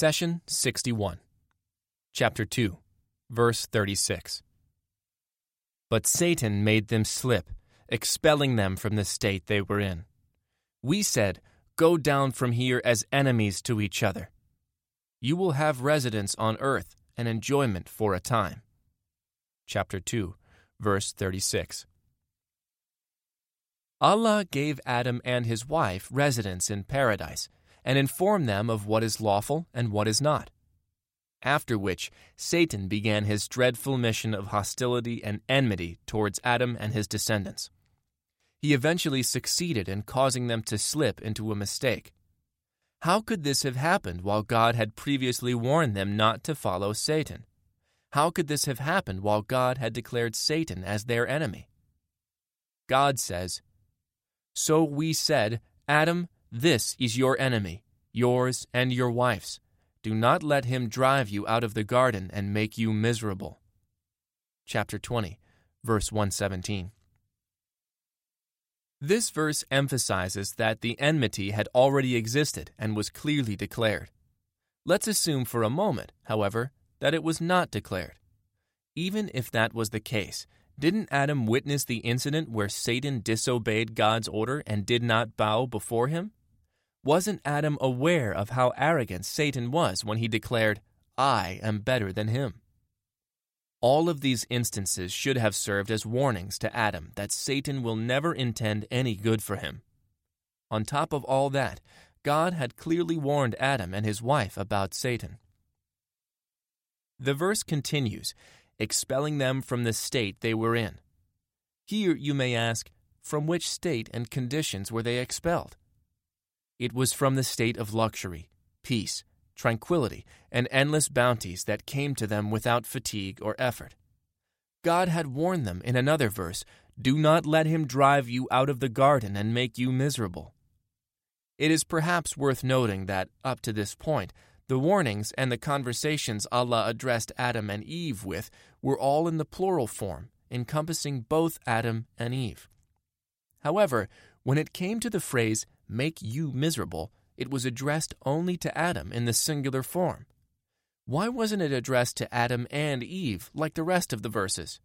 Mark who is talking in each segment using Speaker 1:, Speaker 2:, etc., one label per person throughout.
Speaker 1: Session 61, Chapter 2, verse 36. But Satan made them slip, expelling them from the state they were in. We said, Go down from here as enemies to each other. You will have residence on earth and enjoyment for a time. Chapter 2, verse 36. Allah gave Adam and his wife residence in paradise and inform them of what is lawful and what is not. After which, Satan began his dreadful mission of hostility and enmity towards Adam and his descendants. He eventually succeeded in causing them to slip into a mistake. How could this have happened while God had previously warned them not to follow Satan? How could this have happened while God had declared Satan as their enemy? God says, So we said, Adam, this is your enemy, yours and your wife's. Do not let him drive you out of the garden and make you miserable. Chapter 20, verse 117. This verse emphasizes that the enmity had already existed and was clearly declared. Let's assume for a moment, however, that it was not declared. Even if that was the case, didn't Adam witness the incident where Satan disobeyed God's order and did not bow before him? Wasn't Adam aware of how arrogant Satan was when he declared, I am better than him? All of these instances should have served as warnings to Adam that Satan will never intend any good for him. On top of all that, God had clearly warned Adam and his wife about Satan. The verse continues, expelling them from the state they were in. Here you may ask, from which state and conditions were they expelled? It was from the state of luxury, peace, tranquility, and endless bounties that came to them without fatigue or effort. God had warned them in another verse Do not let him drive you out of the garden and make you miserable. It is perhaps worth noting that, up to this point, the warnings and the conversations Allah addressed Adam and Eve with were all in the plural form, encompassing both Adam and Eve. However, when it came to the phrase, make you miserable, it was addressed only to Adam in the singular form. Why wasn't it addressed to Adam and Eve like the rest of the verses?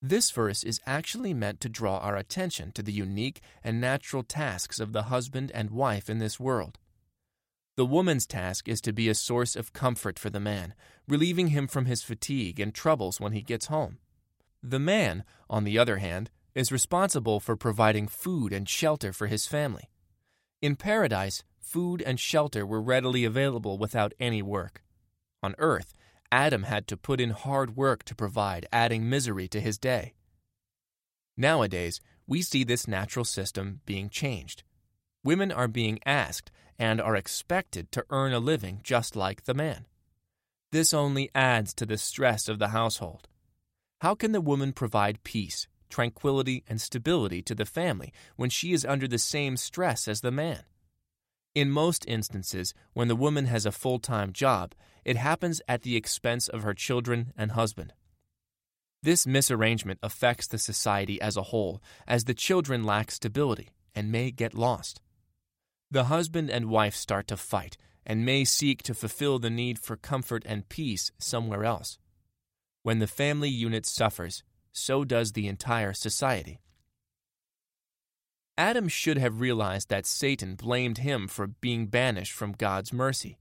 Speaker 1: This verse is actually meant to draw our attention to the unique and natural tasks of the husband and wife in this world. The woman's task is to be a source of comfort for the man, relieving him from his fatigue and troubles when he gets home. The man, on the other hand, is responsible for providing food and shelter for his family. In paradise, food and shelter were readily available without any work. On earth, Adam had to put in hard work to provide, adding misery to his day. Nowadays, we see this natural system being changed. Women are being asked and are expected to earn a living just like the man. This only adds to the stress of the household. How can the woman provide peace, tranquility, and stability to the family when she is under the same stress as the man? In most instances, when the woman has a full time job, it happens at the expense of her children and husband. This misarrangement affects the society as a whole, as the children lack stability and may get lost the husband and wife start to fight and may seek to fulfill the need for comfort and peace somewhere else. When the family unit suffers, so does the entire society. Adam should have realized that Satan blamed him for being banished from God's mercy.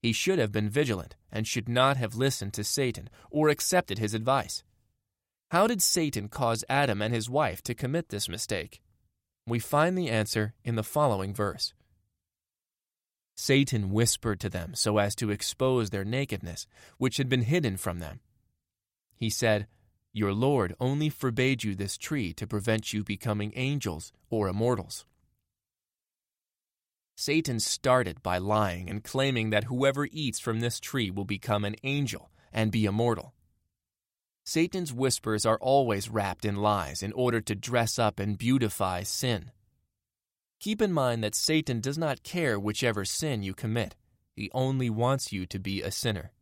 Speaker 1: He should have been vigilant and should not have listened to Satan or accepted his advice. How did Satan cause Adam and his wife to commit this mistake? We find the answer in the following verse. Satan whispered to them so as to expose their nakedness, which had been hidden from them. He said, Your Lord only forbade you this tree to prevent you becoming angels or immortals. Satan started by lying and claiming that whoever eats from this tree will become an angel and be immortal. Satan's whispers are always wrapped in lies in order to dress up and beautify sin. Keep in mind that Satan does not care whichever sin you commit, he only wants you to be a sinner.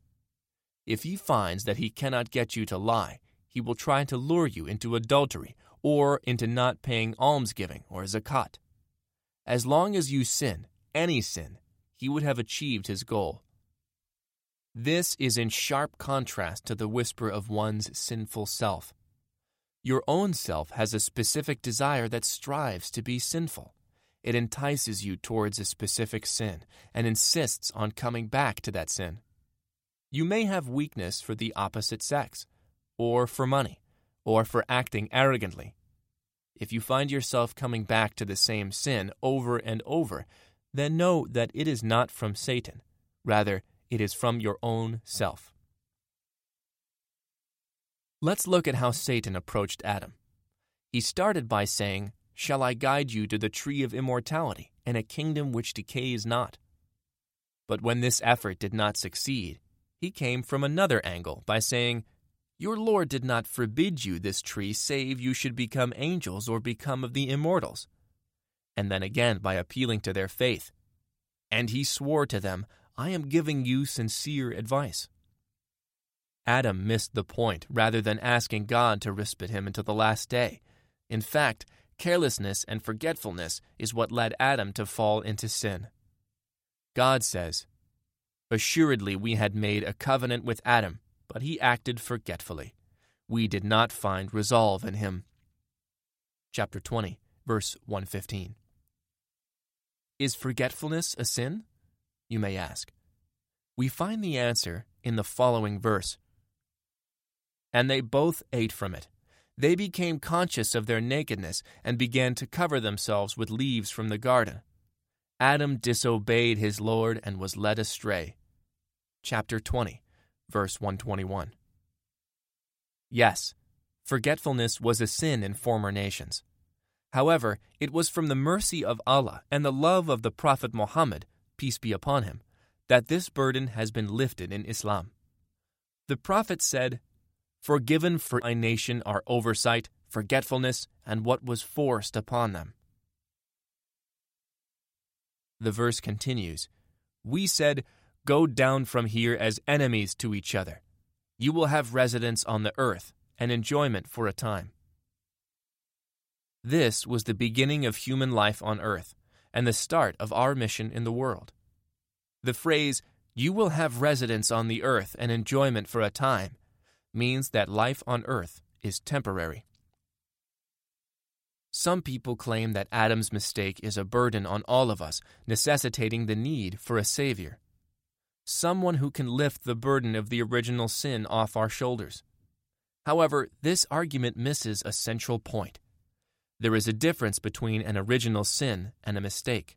Speaker 1: If he finds that he cannot get you to lie, he will try to lure you into adultery or into not paying almsgiving or zakat. As long as you sin, any sin, he would have achieved his goal. This is in sharp contrast to the whisper of one's sinful self. Your own self has a specific desire that strives to be sinful. It entices you towards a specific sin and insists on coming back to that sin. You may have weakness for the opposite sex, or for money, or for acting arrogantly. If you find yourself coming back to the same sin over and over, then know that it is not from Satan. Rather, it is from your own self. Let's look at how Satan approached Adam. He started by saying, Shall I guide you to the tree of immortality and a kingdom which decays not? But when this effort did not succeed, he came from another angle by saying, Your Lord did not forbid you this tree save you should become angels or become of the immortals. And then again by appealing to their faith. And he swore to them, I am giving you sincere advice. Adam missed the point rather than asking God to respite him until the last day. In fact, carelessness and forgetfulness is what led Adam to fall into sin. God says, Assuredly, we had made a covenant with Adam, but he acted forgetfully. We did not find resolve in him. Chapter 20, verse 115. Is forgetfulness a sin? You may ask. We find the answer in the following verse and they both ate from it. They became conscious of their nakedness and began to cover themselves with leaves from the garden. Adam disobeyed his Lord and was led astray. Chapter 20, verse 121. Yes, forgetfulness was a sin in former nations. However, it was from the mercy of Allah and the love of the Prophet Muhammad, peace be upon him, that this burden has been lifted in Islam. The Prophet said, forgiven for my nation are oversight, forgetfulness, and what was forced upon them. The verse continues We said, Go down from here as enemies to each other. You will have residence on the earth and enjoyment for a time. This was the beginning of human life on earth and the start of our mission in the world. The phrase, You will have residence on the earth and enjoyment for a time, means that life on earth is temporary. Some people claim that Adam's mistake is a burden on all of us, necessitating the need for a Savior. Someone who can lift the burden of the original sin off our shoulders. However, this argument misses a central point. There is a difference between an original sin and a mistake.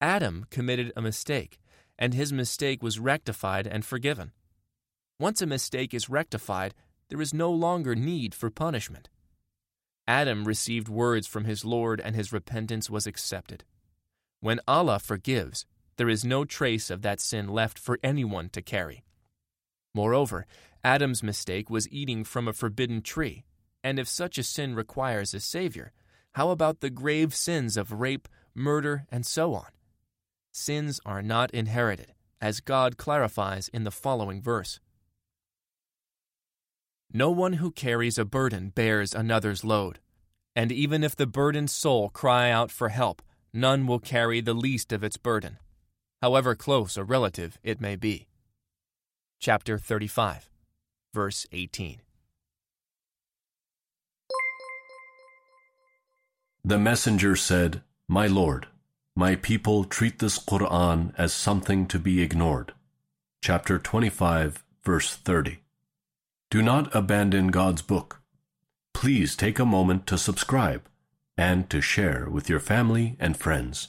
Speaker 1: Adam committed a mistake, and his mistake was rectified and forgiven. Once a mistake is rectified, there is no longer need for punishment. Adam received words from his Lord and his repentance was accepted. When Allah forgives, there is no trace of that sin left for anyone to carry. Moreover, Adam's mistake was eating from a forbidden tree, and if such a sin requires a Savior, how about the grave sins of rape, murder, and so on? Sins are not inherited, as God clarifies in the following verse. No one who carries a burden bears another's load. And even if the burdened soul cry out for help, none will carry the least of its burden, however close a relative it may be. Chapter 35, verse 18.
Speaker 2: The messenger said, My Lord, my people treat this Quran as something to be ignored. Chapter 25, verse 30. Do not abandon God's book. Please take a moment to subscribe and to share with your family and friends.